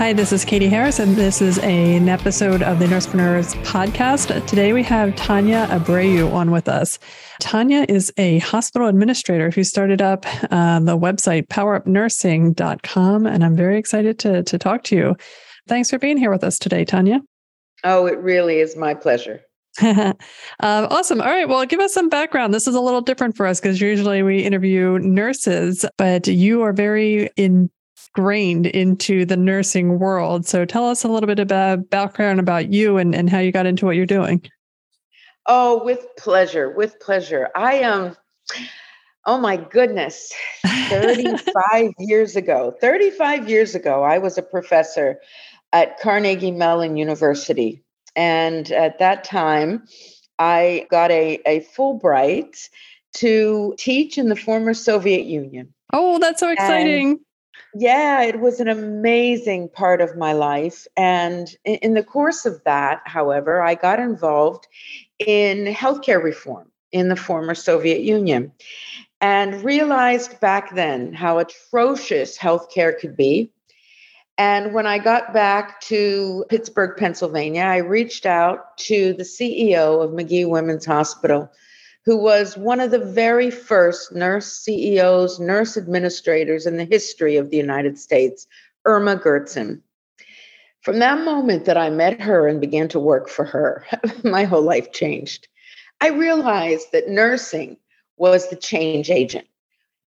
Hi, this is Katie Harris, and this is a, an episode of the Nursepreneurs podcast. Today we have Tanya Abreu on with us. Tanya is a hospital administrator who started up uh, the website powerupnursing.com, and I'm very excited to, to talk to you. Thanks for being here with us today, Tanya. Oh, it really is my pleasure. uh, awesome. All right. Well, give us some background. This is a little different for us because usually we interview nurses, but you are very in ingrained into the nursing world. So tell us a little bit about background about you and, and how you got into what you're doing. Oh, with pleasure, with pleasure. I am, um, oh my goodness, 35 years ago, 35 years ago, I was a professor at Carnegie Mellon University. And at that time, I got a, a Fulbright to teach in the former Soviet Union. Oh, that's so exciting. And yeah, it was an amazing part of my life. And in the course of that, however, I got involved in healthcare reform in the former Soviet Union and realized back then how atrocious healthcare could be. And when I got back to Pittsburgh, Pennsylvania, I reached out to the CEO of Magee Women's Hospital who was one of the very first nurse CEOs, nurse administrators in the history of the United States, Irma Goertzen. From that moment that I met her and began to work for her, my whole life changed. I realized that nursing was the change agent.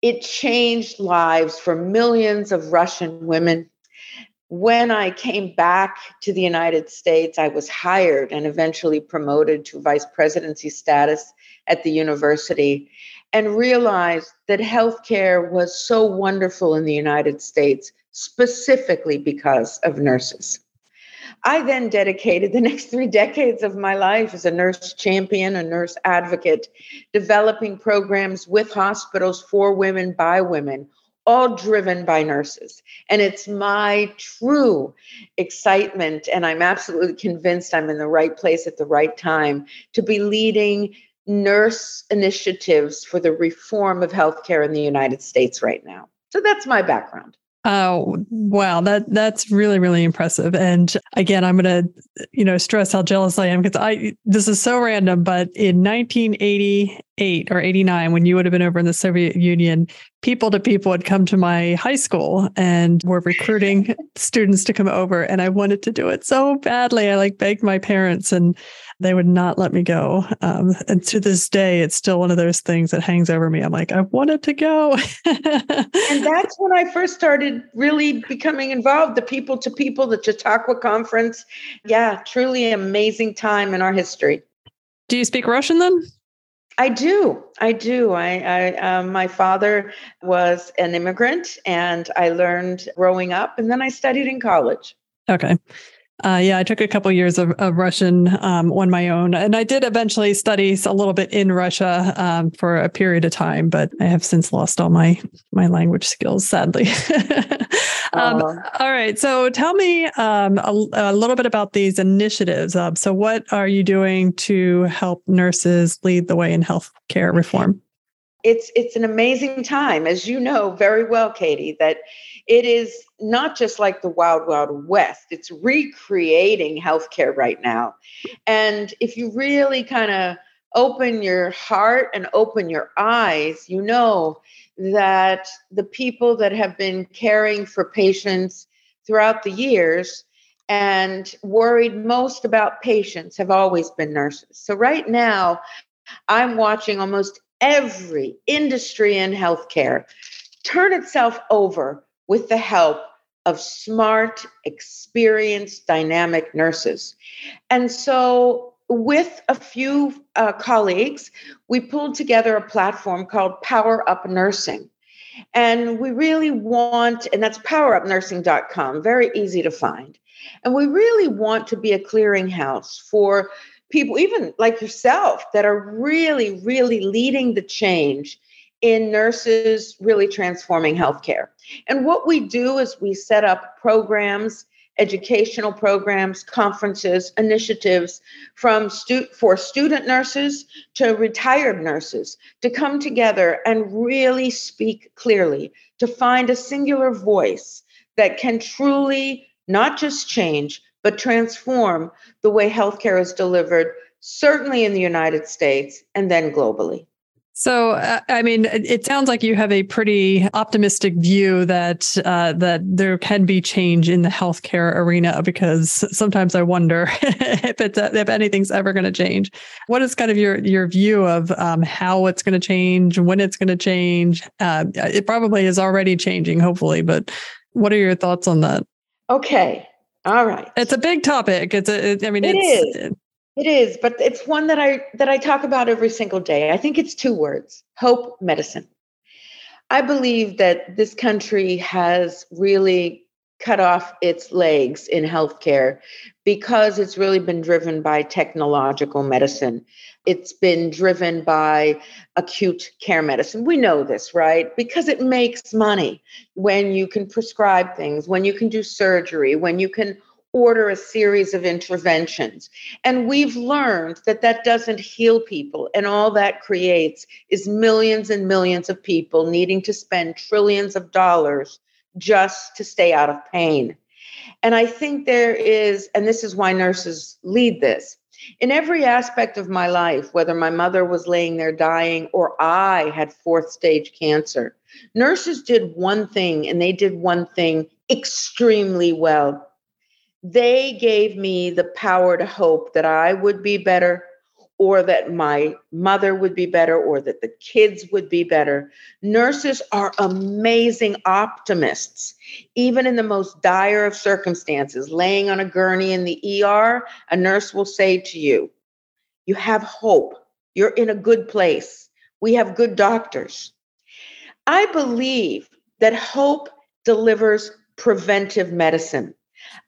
It changed lives for millions of Russian women. When I came back to the United States, I was hired and eventually promoted to vice presidency status at the university and realized that healthcare was so wonderful in the United States, specifically because of nurses. I then dedicated the next three decades of my life as a nurse champion, a nurse advocate, developing programs with hospitals for women by women, all driven by nurses. And it's my true excitement, and I'm absolutely convinced I'm in the right place at the right time to be leading nurse initiatives for the reform of healthcare in the United States right now. So that's my background. Oh, wow. That that's really, really impressive. And again, I'm gonna, you know, stress how jealous I am because I this is so random, but in 1988 or 89, when you would have been over in the Soviet Union, people to people would come to my high school and were recruiting students to come over. And I wanted to do it so badly. I like begged my parents and they would not let me go. Um, and to this day, it's still one of those things that hangs over me. I'm like, I wanted to go. and that's when I first started really becoming involved. The people to people, the Chautauqua conference. Yeah, truly amazing time in our history. Do you speak Russian then? I do. I do. I, I um, my father was an immigrant, and I learned growing up, and then I studied in college. Okay. Uh, yeah, I took a couple years of, of Russian um, on my own, and I did eventually study a little bit in Russia um, for a period of time. But I have since lost all my my language skills, sadly. um, all right, so tell me um, a, a, little bit about these initiatives. Uh, so, what are you doing to help nurses lead the way in healthcare reform? It's it's an amazing time, as you know very well, Katie. That it is not just like the wild, wild west, it's recreating healthcare right now. And if you really kind of open your heart and open your eyes, you know that the people that have been caring for patients throughout the years and worried most about patients have always been nurses. So, right now, I'm watching almost every industry in healthcare turn itself over with the help of smart, experienced, dynamic nurses. And so, with a few uh, colleagues, we pulled together a platform called Power Up Nursing. And we really want, and that's powerupnursing.com, very easy to find. And we really want to be a clearinghouse for people, even like yourself, that are really, really leading the change in nurses really transforming healthcare. And what we do is we set up programs educational programs, conferences, initiatives from stu- for student nurses to retired nurses to come together and really speak clearly, to find a singular voice that can truly not just change, but transform the way healthcare is delivered, certainly in the United States and then globally. So, uh, I mean, it sounds like you have a pretty optimistic view that uh, that there can be change in the healthcare arena. Because sometimes I wonder if it's if anything's ever going to change. What is kind of your your view of um, how it's going to change, when it's going to change? Uh, it probably is already changing, hopefully. But what are your thoughts on that? Okay, all right. It's a big topic. It's a. It, I mean, it it's, is. It is, but it's one that I that I talk about every single day. I think it's two words: hope medicine. I believe that this country has really cut off its legs in healthcare because it's really been driven by technological medicine. It's been driven by acute care medicine. We know this, right? Because it makes money when you can prescribe things, when you can do surgery, when you can order a series of interventions. And we've learned that that doesn't heal people. And all that creates is millions and millions of people needing to spend trillions of dollars just to stay out of pain. And I think there is, and this is why nurses lead this. In every aspect of my life, whether my mother was laying there dying or I had fourth stage cancer, nurses did one thing and they did one thing extremely well they gave me the power to hope that I would be better or that my mother would be better or that the kids would be better. Nurses are amazing optimists, even in the most dire of circumstances. Laying on a gurney in the ER, a nurse will say to you, You have hope. You're in a good place. We have good doctors. I believe that hope delivers preventive medicine.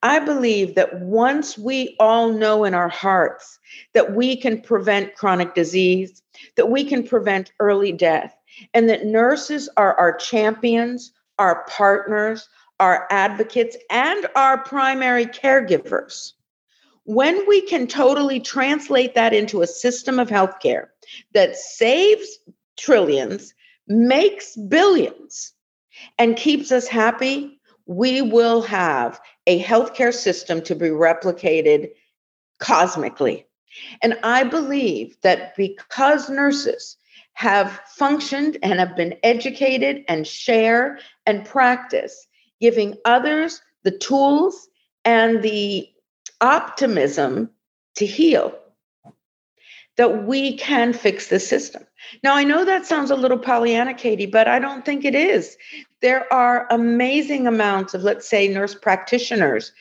I believe that once we all know in our hearts that we can prevent chronic disease, that we can prevent early death, and that nurses are our champions, our partners, our advocates, and our primary caregivers. When we can totally translate that into a system of healthcare that saves trillions, makes billions, and keeps us happy, we will have a healthcare system to be replicated cosmically. And I believe that because nurses have functioned and have been educated and share and practice, giving others the tools and the optimism to heal, that we can fix the system. Now, I know that sounds a little Pollyanna, Katie, but I don't think it is. There are amazing amounts of, let's say, nurse practitioners,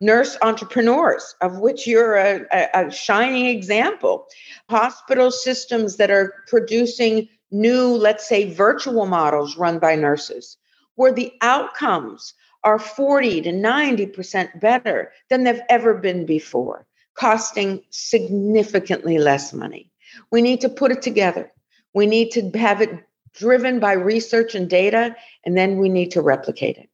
nurse entrepreneurs, of which you're a, a, a shining example, hospital systems that are producing new, let's say, virtual models run by nurses, where the outcomes are 40 to 90% better than they've ever been before, costing significantly less money. We need to put it together. We need to have it driven by research and data, and then we need to replicate it.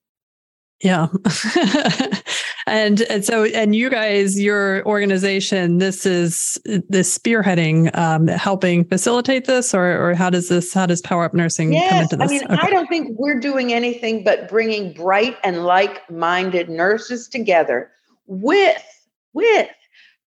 Yeah. and and so and you guys your organization this is this spearheading um, helping facilitate this or or how does this how does power up nursing yes, come into this i mean okay. i don't think we're doing anything but bringing bright and like-minded nurses together with with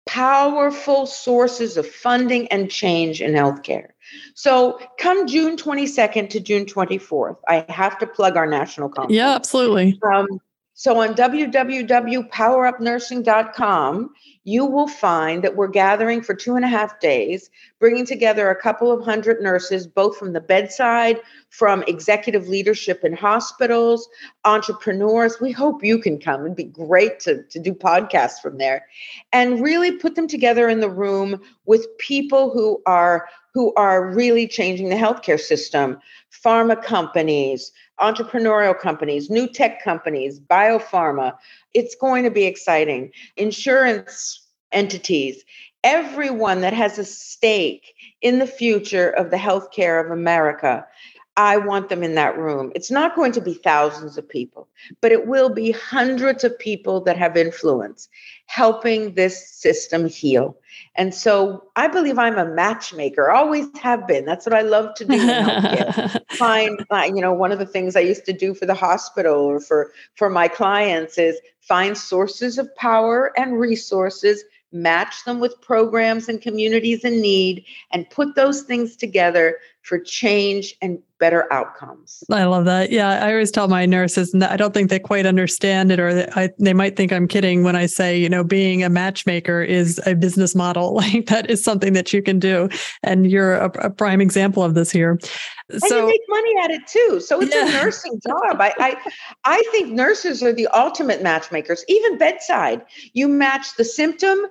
powerful sources of funding and change in healthcare so come June 22nd to June 24th, I have to plug our national conference. Yeah, absolutely. Um, so on www.powerupnursing.com, you will find that we're gathering for two and a half days, bringing together a couple of hundred nurses, both from the bedside, from executive leadership in hospitals, entrepreneurs. We hope you can come. It'd be great to, to do podcasts from there and really put them together in the room with people who are who are really changing the healthcare system, pharma companies, entrepreneurial companies, new tech companies, biopharma. It's going to be exciting. Insurance entities, everyone that has a stake in the future of the healthcare of America. I want them in that room. It's not going to be thousands of people, but it will be hundreds of people that have influence helping this system heal. And so I believe I'm a matchmaker, always have been. That's what I love to do find, uh, you know, one of the things I used to do for the hospital or for, for my clients is find sources of power and resources match them with programs and communities in need, and put those things together for change and better outcomes. I love that. Yeah, I always tell my nurses, and I don't think they quite understand it, or they, I, they might think I'm kidding when I say, you know, being a matchmaker is a business model. Like that is something that you can do, and you're a, a prime example of this here. And so, you make money at it too. So it's yeah. a nursing job. I, I I think nurses are the ultimate matchmakers, even bedside. You match the symptom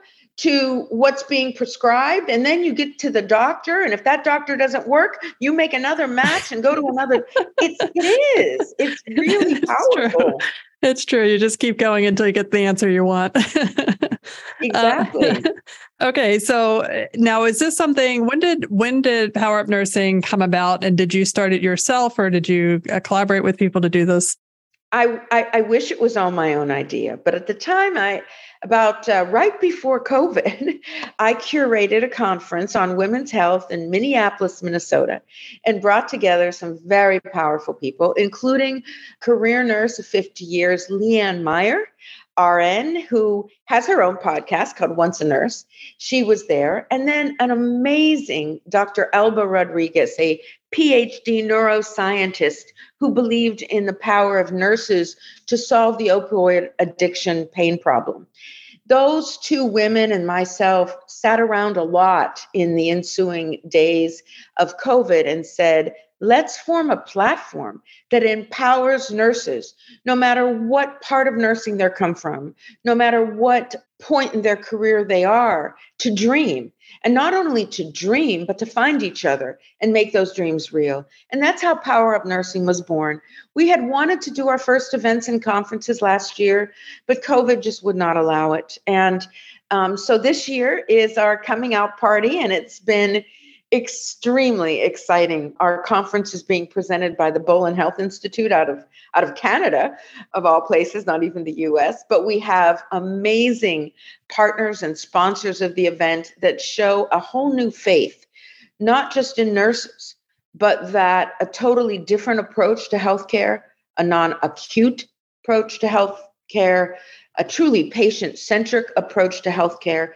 to what's being prescribed and then you get to the doctor and if that doctor doesn't work you make another match and go to another it's it is. It's really powerful. It's true. it's true you just keep going until you get the answer you want. Exactly. uh, okay so uh, now is this something when did when did power up nursing come about and did you start it yourself or did you uh, collaborate with people to do this? I, I, I wish it was all my own idea, but at the time I about uh, right before COVID, I curated a conference on women's health in Minneapolis, Minnesota, and brought together some very powerful people, including career nurse of 50 years, Leanne Meyer, RN, who has her own podcast called Once a Nurse. She was there. And then an amazing Dr. Elba Rodriguez, a PhD neuroscientist who believed in the power of nurses to solve the opioid addiction pain problem. Those two women and myself sat around a lot in the ensuing days of COVID and said, let's form a platform that empowers nurses, no matter what part of nursing they come from, no matter what point in their career they are, to dream and not only to dream, but to find each other and make those dreams real. And that's how Power Up Nursing was born. We had wanted to do our first events and conferences last year, but COVID just would not allow it. And um, so this year is our coming out party, and it's been extremely exciting. Our conference is being presented by the Bolin Health Institute out of out of Canada, of all places, not even the US. But we have amazing partners and sponsors of the event that show a whole new faith, not just in nurses, but that a totally different approach to healthcare, a non-acute approach to healthcare, a truly patient-centric approach to healthcare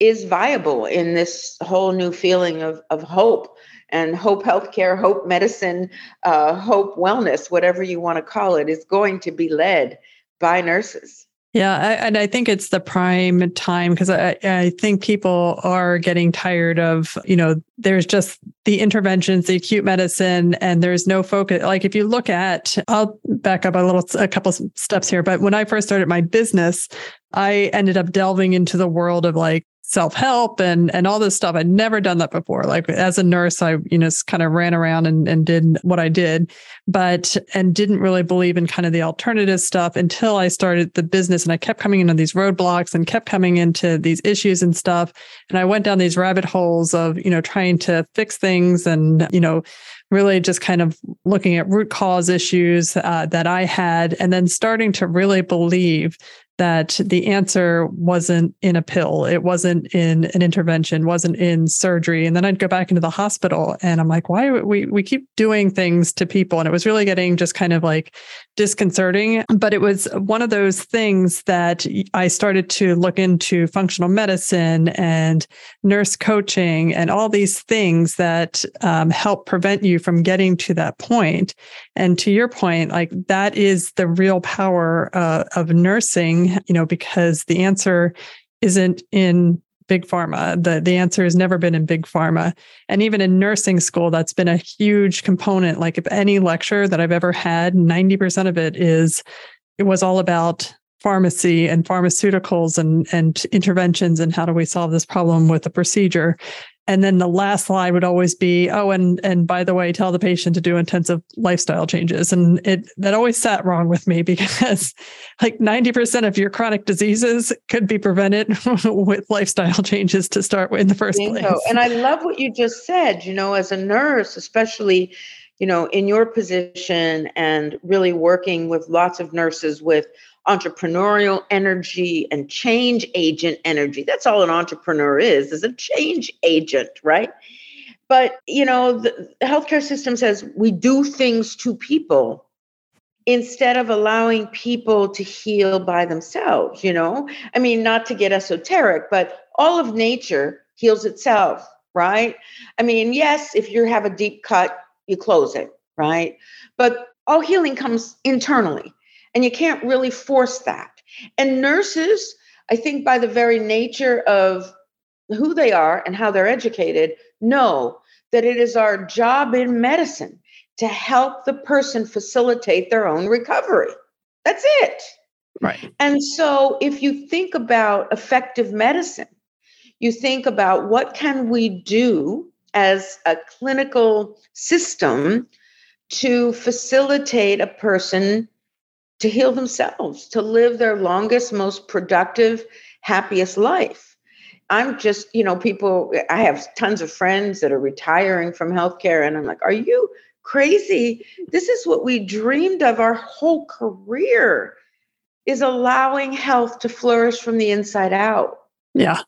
is viable in this whole new feeling of, of hope and hope healthcare, hope medicine, uh, hope wellness, whatever you want to call it, is going to be led by nurses. Yeah, I, and I think it's the prime time because I, I think people are getting tired of, you know, there's just the interventions, the acute medicine, and there's no focus. Like if you look at, I'll back up a little, a couple steps here, but when I first started my business, I ended up delving into the world of like self-help and and all this stuff. I'd never done that before. Like as a nurse, I, you know, kind of ran around and, and did what I did, but and didn't really believe in kind of the alternative stuff until I started the business and I kept coming into these roadblocks and kept coming into these issues and stuff. And I went down these rabbit holes of, you know, trying to fix things and, you know, really just kind of looking at root cause issues uh, that I had, and then starting to really believe that the answer wasn't in a pill. It wasn't in an intervention wasn't in surgery. And then i'd go back into the hospital and i'm like why we we keep doing things to people? And it was really getting just kind of like disconcerting. But it was one of those things that i started to look into functional medicine and nurse coaching and all these things that um, help prevent you from getting to that point. And to your point like that is the real power uh, of nursing you know, because the answer isn't in big pharma. The the answer has never been in big pharma. And even in nursing school, that's been a huge component. Like if any lecture that I've ever had, 90% of it is it was all about pharmacy and pharmaceuticals and and interventions and how do we solve this problem with a procedure and then the last slide would always be, oh, and and by the way, tell the patient to do intensive lifestyle changes. And it that always sat wrong with me because like 90% of your chronic diseases could be prevented with lifestyle changes to start with in the first place. And I love what you just said, you know, as a nurse, especially you know, in your position and really working with lots of nurses with entrepreneurial energy and change agent energy. That's all an entrepreneur is, is a change agent, right? But, you know, the, healthcare system says we do things to people instead of allowing people to heal by themselves, you know? I mean, not to get esoteric, but all of nature heals itself, right? I mean, yes, if you have a deep cut, you close it, right? But all healing comes internally, and you can't really force that. And nurses, I think by the very nature of who they are and how they're educated, know that it is our job in medicine to help the person facilitate their own recovery. That's it. Right. And so if you think about effective medicine, you think about what can we do as a clinical system to facilitate a person to heal themselves, to live their longest, most productive, happiest life. I'm just, you know, people, I have tons of friends that are retiring from healthcare, and I'm like, are you crazy? This is what we dreamed of our whole career is allowing health to flourish from the inside out. Yeah.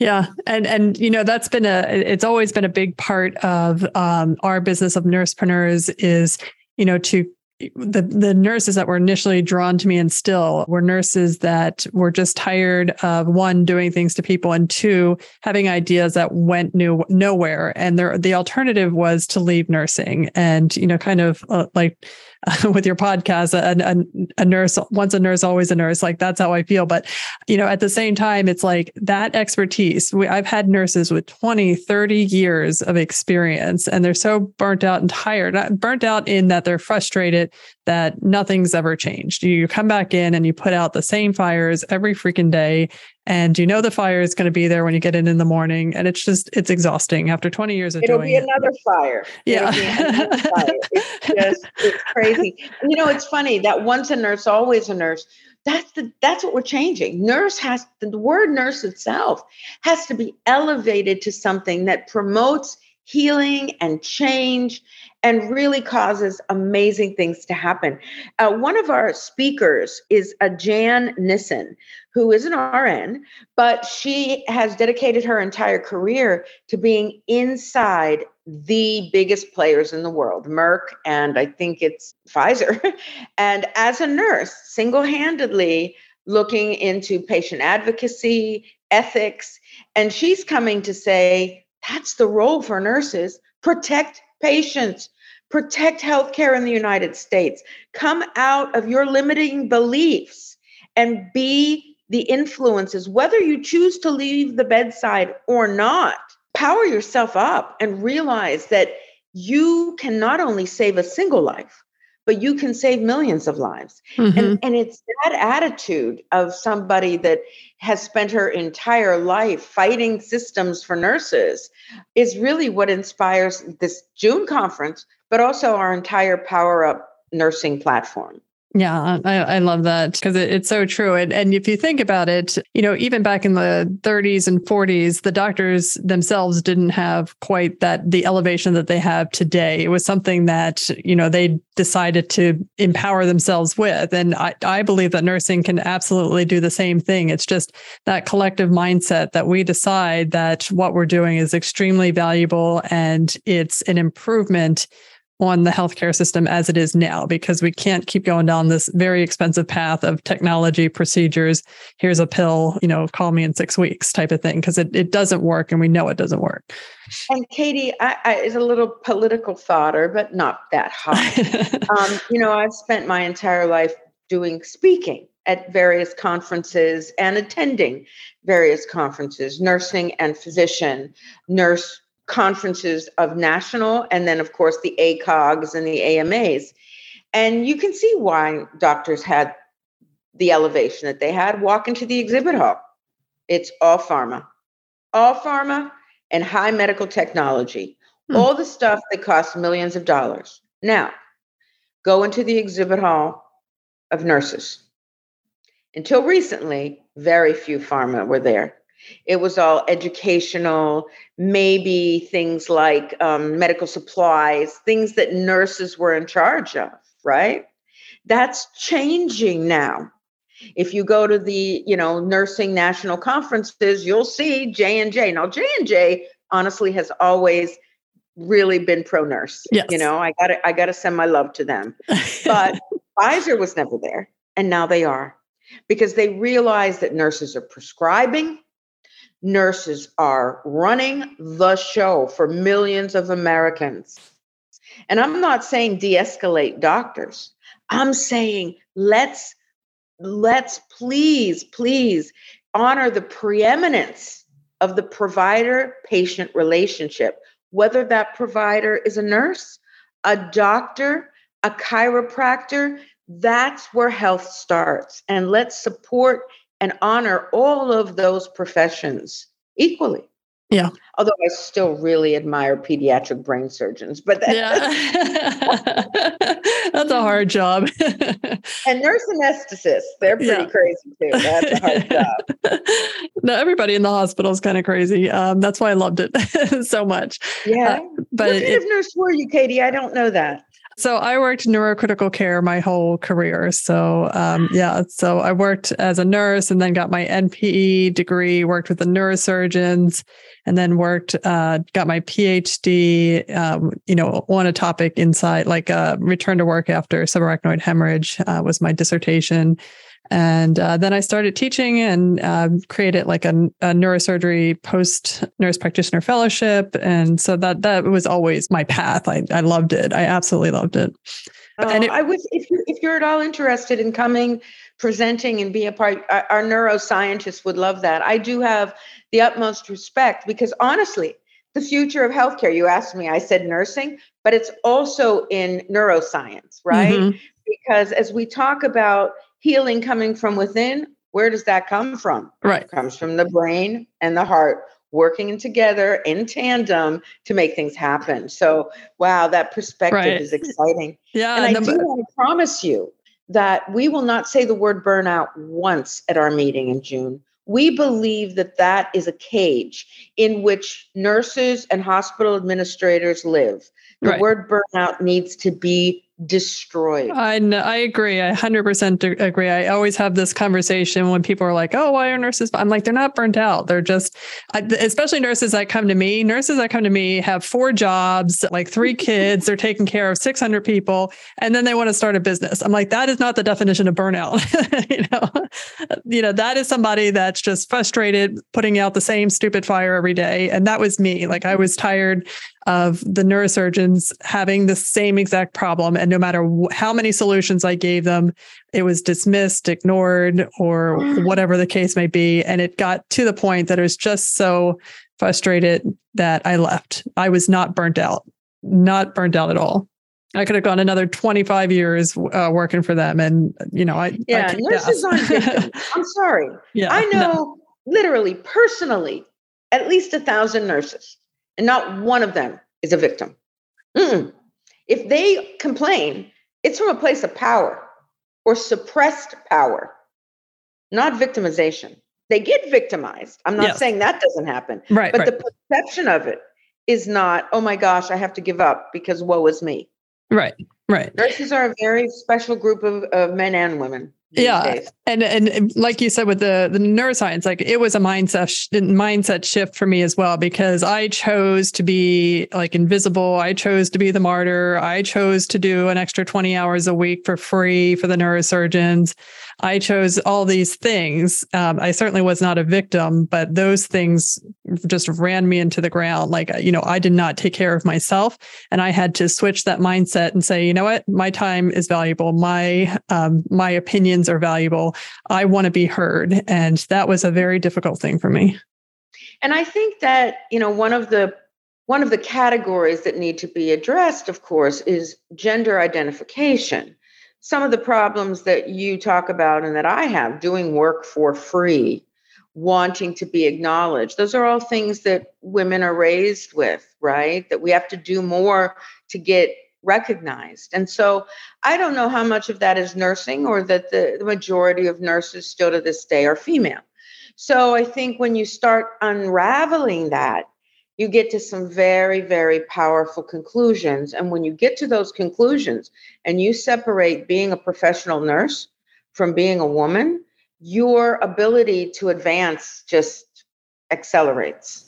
Yeah, and and you know that's been a it's always been a big part of um, our business of nursepreneurs is you know to the the nurses that were initially drawn to me and still were nurses that were just tired of one doing things to people and two having ideas that went new nowhere. And there the alternative was to leave nursing and you know kind of uh, like with your podcast, a, a, a, nurse, once a nurse, always a nurse. Like that's how I feel. But, you know, at the same time, it's like that expertise. We, I've had nurses with 20, 30 years of experience, and they're so burnt out and tired, burnt out in that they're frustrated that nothing's ever changed. You come back in and you put out the same fires every freaking day and you know the fire is going to be there when you get in in the morning and it's just it's exhausting after 20 years of it'll doing be another fire. Yeah. another fire. it's just it's crazy. You know it's funny that once a nurse always a nurse that's the that's what we're changing. Nurse has the word nurse itself has to be elevated to something that promotes healing and change and really causes amazing things to happen. Uh, one of our speakers is a Jan Nissen, who is an RN, but she has dedicated her entire career to being inside the biggest players in the world, Merck, and I think it's Pfizer. and as a nurse, single handedly looking into patient advocacy, ethics, and she's coming to say that's the role for nurses protect patients, protect healthcare in the United States, come out of your limiting beliefs and be the influences, whether you choose to leave the bedside or not. Power yourself up and realize that you can not only save a single life, but you can save millions of lives. Mm-hmm. And, and it's that attitude of somebody that has spent her entire life fighting systems for nurses is really what inspires this June conference, but also our entire Power Up nursing platform. Yeah, I, I love that because it, it's so true. And, and if you think about it, you know, even back in the 30s and 40s, the doctors themselves didn't have quite that the elevation that they have today. It was something that, you know, they decided to empower themselves with. And I, I believe that nursing can absolutely do the same thing. It's just that collective mindset that we decide that what we're doing is extremely valuable and it's an improvement on the healthcare system as it is now because we can't keep going down this very expensive path of technology procedures here's a pill you know call me in six weeks type of thing because it, it doesn't work and we know it doesn't work. And katie I, I, it's a little political thoughter but not that high um, you know i've spent my entire life doing speaking at various conferences and attending various conferences nursing and physician nurse conferences of national and then of course the ACOGs and the AMAs. And you can see why doctors had the elevation that they had. Walk into the exhibit hall. It's all pharma, all pharma and high medical technology, hmm. all the stuff that costs millions of dollars. Now, go into the exhibit hall of nurses. Until recently, very few pharma were there. It was all educational, maybe things like um, medical supplies, things that nurses were in charge of, right? That's changing now. If you go to the, you know, nursing national conferences, you'll see J and J. Now, J and J honestly has always really been pro nurse. Yes. You know, I got to I got to send my love to them. But Pfizer was never there, and now they are because they realize that nurses are prescribing, nurses are running the show for millions of Americans. And I'm not saying de-escalate doctors. I'm saying let's let's please please honor the preeminence of the provider patient relationship whether that provider is a nurse, a doctor, a chiropractor, that's where health starts. And let's support and honor all of those professions equally. Yeah. Although I still really admire pediatric brain surgeons, but that, yeah. that's a hard job. and nurse anesthetists, they're pretty yeah. crazy too. That's a hard job. no, everybody in the hospital is kind of crazy. Um, that's why I loved it so much. Yeah. Uh, but what kind it, of nurse were you, Katie? I don't know that. So I worked neurocritical care my whole career. So um, yeah, so I worked as a nurse and then got my NPE degree, worked with the neurosurgeons, and then worked, uh, got my PhD, um, you know, on a topic inside like uh, return to work after subarachnoid hemorrhage uh, was my dissertation. And uh, then I started teaching and uh, created like a, a neurosurgery post nurse practitioner fellowship. And so that that was always my path. I, I loved it. I absolutely loved it. Oh, and it, I was if you if you're at all interested in coming, presenting, and be a part, our, our neuroscientists would love that. I do have the utmost respect because honestly, the future of healthcare. You asked me, I said nursing, but it's also in neuroscience, right? Mm-hmm. Because as we talk about healing coming from within, where does that come from? Right. It comes from the brain and the heart working together in tandem to make things happen. So, wow, that perspective right. is exciting. Yeah. And I do want to promise you that we will not say the word burnout once at our meeting in June. We believe that that is a cage in which nurses and hospital administrators live. The right. word burnout needs to be destroyed. I know, I agree. I 100% agree. I always have this conversation when people are like, "Oh, why are nurses?" I'm like, "They're not burnt out. They're just especially nurses that come to me. Nurses that come to me have four jobs, like three kids, they're taking care of 600 people, and then they want to start a business." I'm like, "That is not the definition of burnout." you know. You know, that is somebody that's just frustrated putting out the same stupid fire every day, and that was me. Like I was tired of the neurosurgeons having the same exact problem. And no matter how many solutions I gave them, it was dismissed, ignored, or whatever the case may be. And it got to the point that it was just so frustrated that I left. I was not burnt out, not burnt out at all. I could have gone another 25 years uh, working for them. And, you know, I, yeah, I nurses aren't I'm sorry. Yeah, I know no. literally, personally, at least a thousand nurses and not one of them is a victim. Mm-mm. If they complain, it's from a place of power or suppressed power, not victimization. They get victimized. I'm not yes. saying that doesn't happen. Right. But right. the perception of it is not, oh my gosh, I have to give up because woe is me. Right. Right. Nurses are a very special group of, of men and women yeah and and like you said with the the neuroscience like it was a mindset sh- mindset shift for me as well because i chose to be like invisible. I chose to be the martyr. I chose to do an extra 20 hours a week for free for the neurosurgeons I chose all these things. Um, I certainly was not a victim, but those things just ran me into the ground. Like, you know, I did not take care of myself and I had to switch that mindset and say, you know what, my time is valuable. My, um, my opinions are valuable. I want to be heard. And that was a very difficult thing for me. And I think that, you know, one of the one of the categories that need to be addressed, of course, is gender identification some of the problems that you talk about and that I have doing work for free, wanting to be acknowledged, those are all things that women are raised with, right? That we have to do more to get recognized. And so I don't know how much of that is nursing or that the, the majority of nurses still to this day are female. So I think when you start unraveling that, you get to some very, very powerful conclusions. And when you get to those conclusions and you separate being a professional nurse from being a woman, your ability to advance just accelerates.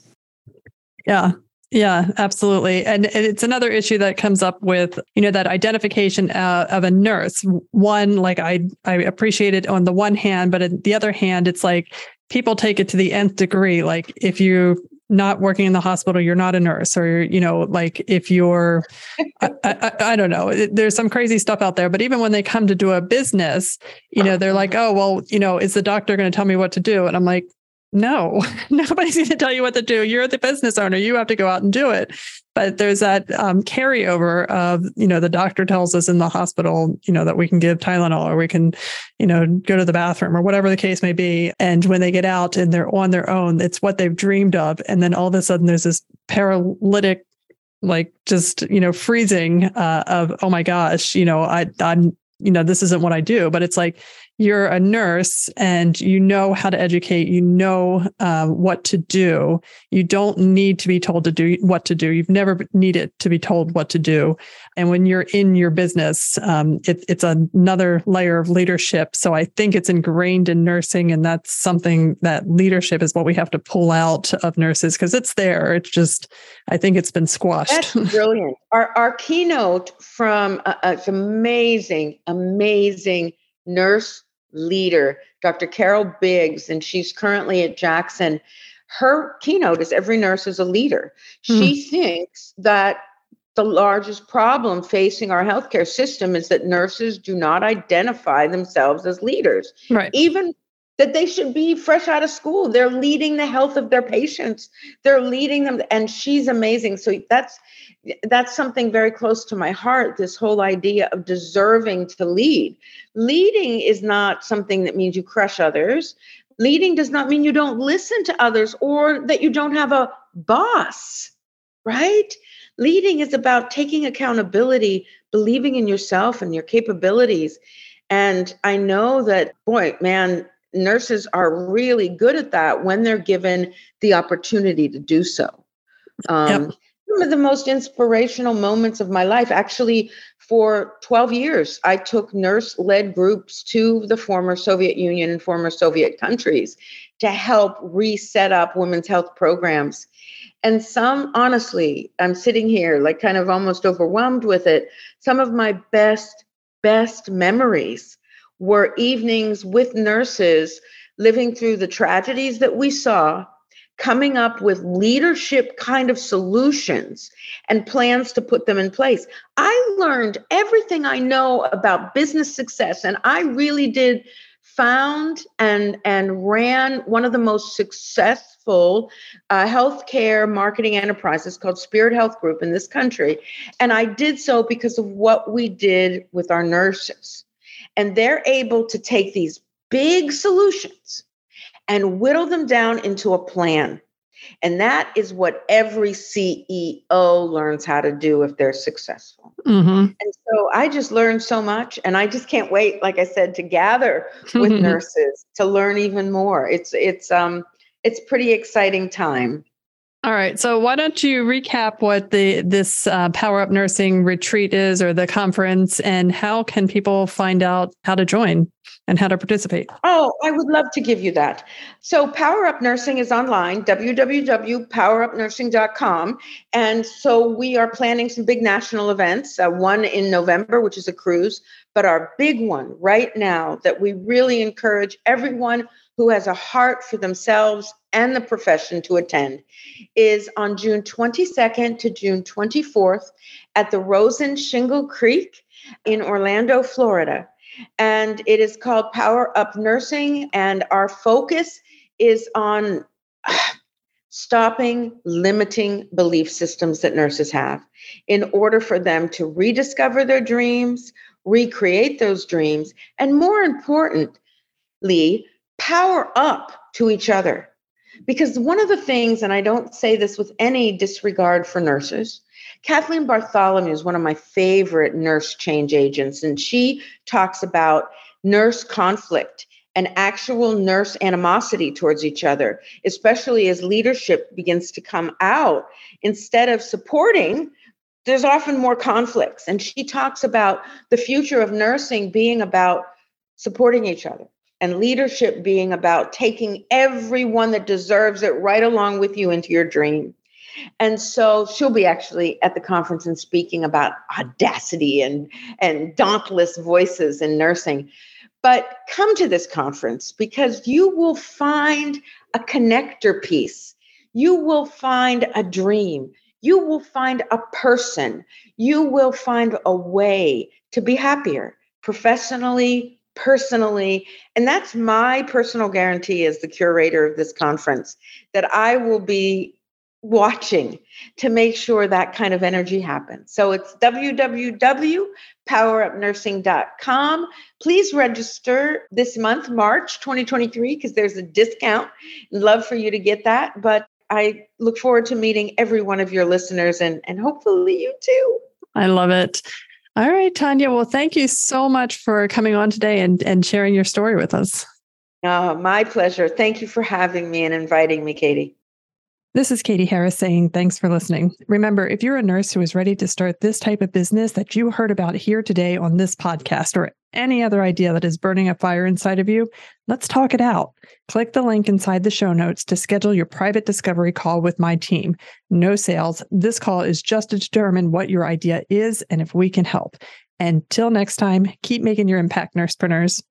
Yeah. Yeah, absolutely. And, it's another issue that comes up with, you know, that identification uh, of a nurse. One, like I, I appreciate it on the one hand, but on the other hand, it's like people take it to the nth degree. Like if you not working in the hospital, you're not a nurse, or you know, like if you're, I, I, I, don't know, there's some crazy stuff out there. But even when they come to do a business, you know, they're like, oh, well, you know, is the doctor going to tell me what to do? And I'm like, no, nobody's going to tell you what to do. You're the business owner. You have to go out and do it. But there's that um, carryover of, you know, the doctor tells us in the hospital, you know, that we can give Tylenol or we can, you know, go to the bathroom or whatever the case may be. And when they get out and they're on their own, it's what they've dreamed of. And then all of a sudden there's this paralytic like just you know freezing uh, of oh my gosh you know i i'm you know this isn't what i do but it's like you're a nurse and you know how to educate, you know um, what to do. You don't need to be told to do what to do. You've never needed to be told what to do. And when you're in your business, um, it, it's another layer of leadership. So I think it's ingrained in nursing, and that's something that leadership is what we have to pull out of nurses because it's there. It's just, I think it's been squashed. That's brilliant. Our our keynote from uh, uh, amazing, amazing nurse leader, Dr. Carol Biggs, and she's currently at Jackson. Her keynote is every nurse is a leader. Mm-hmm. She thinks that the largest problem facing our healthcare system is that nurses do not identify themselves as leaders. Right. Even that they should be fresh out of school. They're leading the health of their patients. They're leading them and she's amazing. So that's that's something very close to my heart this whole idea of deserving to lead. Leading is not something that means you crush others. Leading does not mean you don't listen to others or that you don't have a boss, right? Leading is about taking accountability, believing in yourself and your capabilities. And I know that, boy, man, nurses are really good at that when they're given the opportunity to do so. Um, yep. Some of the most inspirational moments of my life, actually, for 12 years, I took nurse led groups to the former Soviet Union and former Soviet countries to help reset up women's health programs. And some, honestly, I'm sitting here like kind of almost overwhelmed with it. Some of my best, best memories were evenings with nurses living through the tragedies that we saw, coming up with leadership kind of solutions and plans to put them in place. I learned everything I know about business success, and I really did found and and ran one of the most successful uh, healthcare marketing enterprises called Spirit Health Group in this country, and I did so because of what we did with our nurses. And they're able to take these big solutions and whittle them down into a plan. And that is what every CEO learns how to do if they're successful. Mm-hmm. And so I just learned so much. And I just can't wait, like I said, to gather with nurses to learn even more. It's it's um it's pretty exciting time. All right. So why don't you recap what the this uh, Power Up Nursing retreat is, or the conference, and how can people find out how to join and how to participate? Oh, I would love to give you that. So Power Up Nursing is online, www.powerupnursing.com, and so we are planning some big national events. Uh, one in November, which is a cruise, but our big one right now that we really encourage everyone who has a heart for themselves and the profession to attend is on June 22nd to June 24th at the Rosen Shingle Creek in Orlando, Florida. And it is called Power Up Nursing, and our focus is on stopping limiting belief systems that nurses have in order for them to rediscover their dreams, recreate those dreams, and more importantly, power up to each other. Because one of the things, and I don't say this with any disregard for nurses, Kathleen Bartholomew is one of my favorite nurse change agents, and she talks about nurse conflict and actual nurse animosity towards each other, especially as leadership begins to come out. Instead of supporting, there's often more conflicts. And she talks about the future of nursing being about supporting each other and leadership being about taking everyone that deserves it right along with you into your dream. And so she'll be actually at the conference and speaking about audacity and, and dauntless voices in nursing. But come to this conference because you will find a connector piece. You will find a dream. You will find a person. You will find a way to be happier professionally, personally. And that's my personal guarantee as the curator of this conference that I will be watching to make sure that kind of energy happens. So it's www.powerupnursing.com. Please register this month, March 2023, because there's a discount. Love for you to get that. But I look forward to meeting every one of your listeners and, and hopefully you too. I love it. All right, Tanya. Well, thank you so much for coming on today and, and sharing your story with us. Oh, my pleasure. Thank you for having me and inviting me, Katie. This is Katie Harris saying thanks for listening. Remember, if you're a nurse who is ready to start this type of business that you heard about here today on this podcast or any other idea that is burning a fire inside of you, let's talk it out. Click the link inside the show notes to schedule your private discovery call with my team. No sales. This call is just to determine what your idea is and if we can help. Until next time, keep making your impact, nursepreneurs.